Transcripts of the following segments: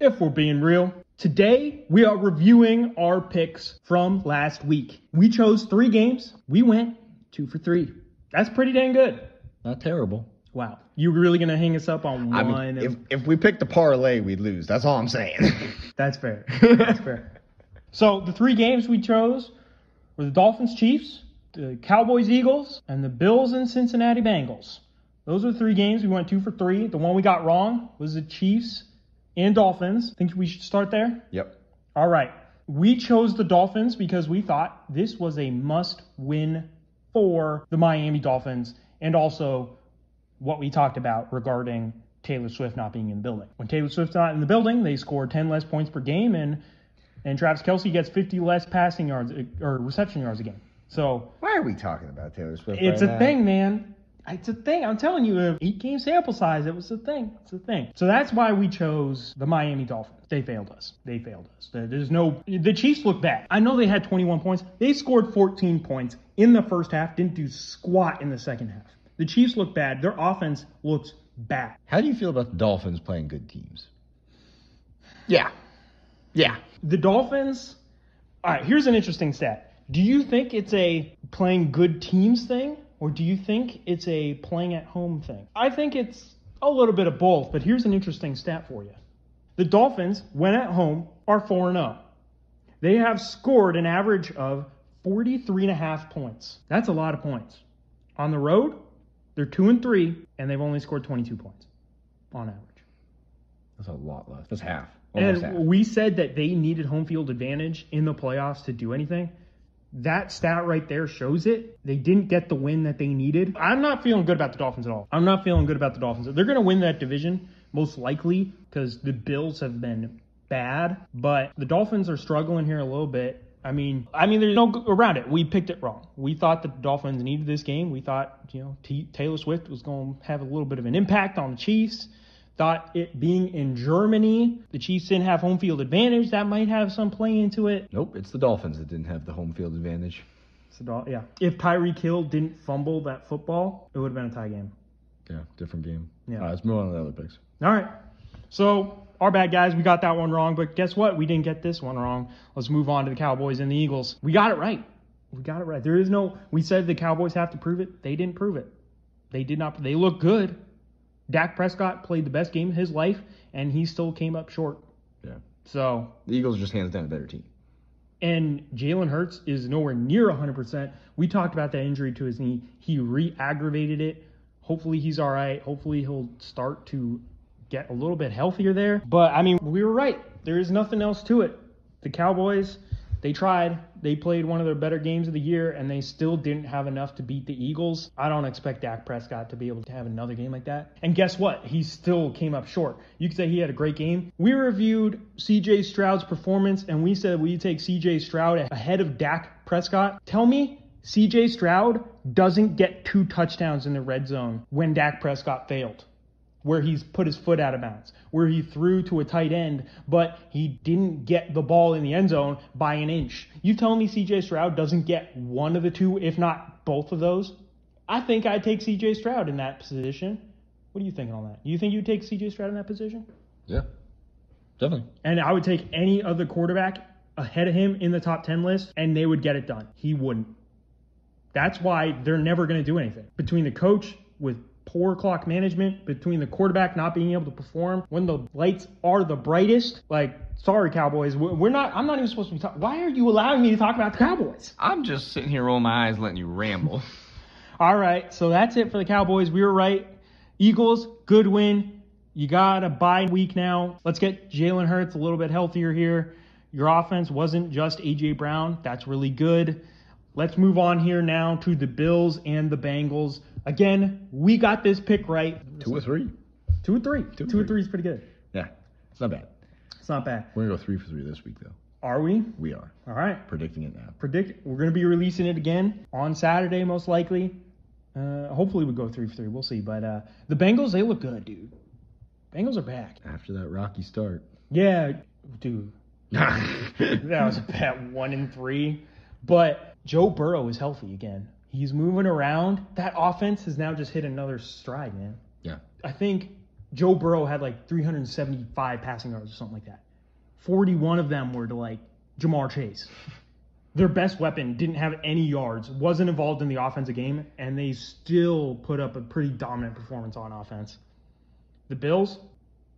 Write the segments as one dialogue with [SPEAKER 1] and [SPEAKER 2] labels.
[SPEAKER 1] if we're being real. Today, we are reviewing our picks from last week. We chose three games. We went two for three. That's pretty dang good.
[SPEAKER 2] Not terrible.
[SPEAKER 1] Wow. You really going to hang us up on
[SPEAKER 2] I
[SPEAKER 1] one?
[SPEAKER 2] mean,
[SPEAKER 1] of-
[SPEAKER 2] if, if we picked the parlay, we'd lose. That's all I'm saying.
[SPEAKER 1] That's fair. That's fair. So the three games we chose were the Dolphins Chiefs, the Cowboys Eagles, and the Bills and Cincinnati Bengals. Those are the three games. We went two for three. The one we got wrong was the Chiefs and Dolphins. Think we should start there?
[SPEAKER 2] yep.
[SPEAKER 1] All right. We chose the Dolphins because we thought this was a must win for the Miami Dolphins and also what we talked about regarding Taylor Swift not being in the building. When Taylor Swift's not in the building, they score 10 less points per game and and Travis Kelce gets 50 less passing yards or reception yards a game. So
[SPEAKER 2] Why are we talking about Taylor Swift?
[SPEAKER 1] it's
[SPEAKER 2] right
[SPEAKER 1] a
[SPEAKER 2] now?
[SPEAKER 1] thing, man. It's a thing. I'm telling you, a eight game sample size, it was a thing. It's a thing. So that's why we chose the Miami Dolphins. They failed us. They failed us. There's no. The Chiefs look bad. I know they had 21 points. They scored 14 points in the first half. Didn't do squat in the second half. The Chiefs look bad. Their offense looks bad.
[SPEAKER 2] How do you feel about the Dolphins playing good teams? Yeah. Yeah.
[SPEAKER 1] The Dolphins. All right. Here's an interesting stat. Do you think it's a playing good teams thing, or do you think it's a playing at home thing? I think it's a little bit of both. But here's an interesting stat for you. The Dolphins, when at home, are 4 0. They have scored an average of 43 and a half points. That's a lot of points. On the road, they're 2 and 3, and they've only scored 22 points on average.
[SPEAKER 2] That's a lot less. That's half. Almost
[SPEAKER 1] And
[SPEAKER 2] half.
[SPEAKER 1] we said that they needed home field advantage in the playoffs to do anything. That stat right there shows it. They didn't get the win that they needed. I'm not feeling good about the Dolphins at all. I'm not feeling good about the Dolphins. They're going to win that division, most likely, because the Bills have been bad. But the Dolphins are struggling here a little bit. I mean, I mean, there's no around it. We picked it wrong. We thought that the Dolphins needed this game. We thought, you know, T- Taylor Swift was going to have a little bit of an impact on the Chiefs. Thought it being in Germany, the Chiefs didn't have home field advantage. That might have some play into it.
[SPEAKER 2] Nope, it's the Dolphins that didn't have the home field advantage.
[SPEAKER 1] It's So, yeah. If Tyreek Hill didn't fumble that football, it would have been a tie game.
[SPEAKER 2] Yeah, different game.
[SPEAKER 1] Yeah.
[SPEAKER 2] All right, let's move on to the other picks.
[SPEAKER 1] All right. So, our bad guys, we got that one wrong, but guess what? We didn't get this one wrong. Let's move on to the Cowboys and the Eagles. We got it right. We got it right. There is no, we said the Cowboys have to prove it. They didn't prove it. They did not, they look good. Dak Prescott played the best game of his life, and he still came up short.
[SPEAKER 2] Yeah.
[SPEAKER 1] So,
[SPEAKER 2] The Eagles are just hands down a better team.
[SPEAKER 1] and Jalen Hurts is nowhere near 100%. We talked about that injury to his knee. He re aggravated it. Hopefully, he's all right. Hopefully, he'll start to get a little bit healthier there. But, I mean, we were right. There is nothing else to it. The Cowboys, they tried. They played one of their better games of the year, and they still didn't have enough to beat the Eagles. I don't expect Dak Prescott to be able to have another game like that. And guess what? He still came up short. You could say he had a great game. We reviewed CJ Stroud's performance, and we said we take CJ Stroud ahead of Dak Prescott. Tell me CJ Stroud doesn't get two touchdowns in the red zone when Dak Prescott failed where he's put his foot out of bounds, where he threw to a tight end, but he didn't get the ball in the end zone by an inch. You telling me CJ Stroud doesn't get one of the two, if not both of those? I think I'd take CJ Stroud in that position. What are you thinking on that? You think you'd take CJ Stroud in that position?
[SPEAKER 2] Yeah. Definitely.
[SPEAKER 1] And I would take any other quarterback ahead of him in the top 10 list, and they would get it done. He wouldn't. That's why they're never going to do anything. Between the coach with poor clock management, between the quarterback not being able to perform when the lights are the brightest, like, sorry, Cowboys, we- we're not, I'm not even supposed to be talking. Why are you allowing me to talk about the Cowboys?
[SPEAKER 3] I'm just sitting here rolling my eyes, letting you ramble.
[SPEAKER 1] All right, so that's it for the Cowboys. We were right. Eagles, good win. You got a bye week now. Let's get Jalen Hurts a little bit healthier here. Your offense wasn't just A.J. Brown. That's really good. Let's move on here now to the Bills and the Bengals. Again, we got this pick right.
[SPEAKER 2] Two or three.
[SPEAKER 1] Two or three. Two,
[SPEAKER 2] or three.
[SPEAKER 1] three is pretty good.
[SPEAKER 2] Yeah. It's not bad.
[SPEAKER 1] It's not bad.
[SPEAKER 2] We're going to go three for three this week, though.
[SPEAKER 1] Are we?
[SPEAKER 2] We are.
[SPEAKER 1] All right.
[SPEAKER 2] Predicting it now.
[SPEAKER 1] Predict. We're going to be releasing it again on Saturday, most likely. Uh, hopefully, we go three for three. We'll see. But uh, the Bengals, they look good, dude. Bengals are back.
[SPEAKER 2] After that rocky start.
[SPEAKER 1] Yeah, dude. That was a bad one in three. But Joe Burrow is healthy again. He's moving around. That offense has now just hit another stride, man.
[SPEAKER 2] yeah.
[SPEAKER 1] I think Joe Burrow had like 375 passing yards or something like that. 41 of them were to like Ja'Marr Chase. Their best weapon didn't have any yards, wasn't involved in the offensive game, and they still put up a pretty dominant performance on offense. The Bills,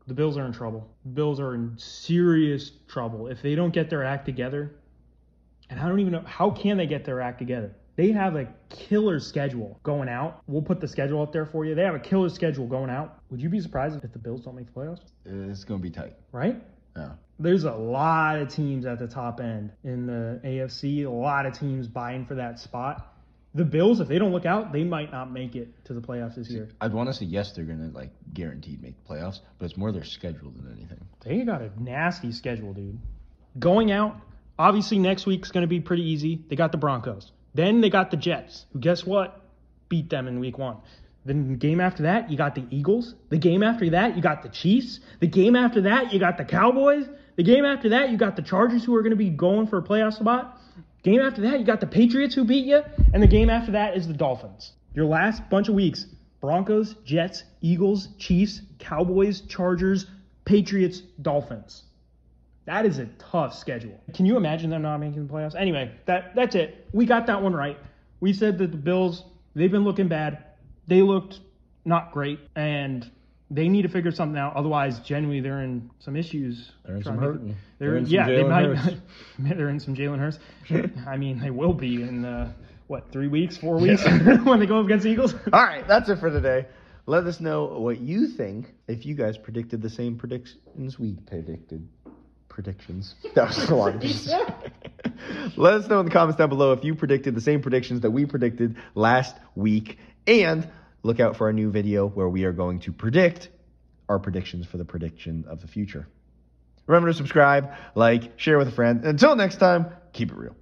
[SPEAKER 1] the Bills are in trouble. The Bills are in serious trouble. If they don't get their act together, and I don't even know how can they get their act together. They have a killer schedule going out. We'll put the schedule up there for you. They have a killer schedule going out. Would you be surprised if the Bills don't make the playoffs?
[SPEAKER 2] It's going to be tight.
[SPEAKER 1] Right?
[SPEAKER 2] Yeah.
[SPEAKER 1] There's a lot of teams at the top end in the AFC, a lot of teams vying for that spot. The Bills, if they don't look out, they might not make it to the playoffs this year.
[SPEAKER 2] I'd want to say yes, they're going to like guaranteed make the playoffs, but it's more their schedule than anything.
[SPEAKER 1] They got a nasty schedule, dude. Going out, obviously next week's going to be pretty easy. They got the Broncos. Then they got the Jets, who guess what? Beat them in week one. Then the game after that, you got the Eagles. The game after that, you got the Chiefs. The game after that, you got the Cowboys. The game after that, you got the Chargers, who are going to be going for a playoff spot. Game after that, you got the Patriots, who beat you. And the game after that is the Dolphins. Your last bunch of weeks Broncos, Jets, Eagles, Chiefs, Cowboys, Chargers, Patriots, Dolphins. That is a tough schedule. Can you imagine them not making the playoffs? Anyway, that that's it. We got that one right. We said that the Bills, they've been looking bad. They looked not great and they need to figure something out. Otherwise, genuinely, they're in some issues.
[SPEAKER 2] They're in some
[SPEAKER 1] to-
[SPEAKER 2] hurting.
[SPEAKER 1] They're,
[SPEAKER 2] They're in some
[SPEAKER 1] yeah, they might.
[SPEAKER 2] Hurts.
[SPEAKER 1] they're in some Jalen Hurts. I mean, they will be in uh, what three weeks, four weeks when they go up against the Eagles.
[SPEAKER 4] All right, that's it for today. Let us know what you think if you guys predicted the same predictions we predicted. Predictions. That was a lot. Let us know in the comments down below if you predicted the same predictions that we predicted last week. And look out for our new video where we are going to predict our predictions for the prediction of the future. Remember to subscribe, like, share with a friend. Until next time, keep it real.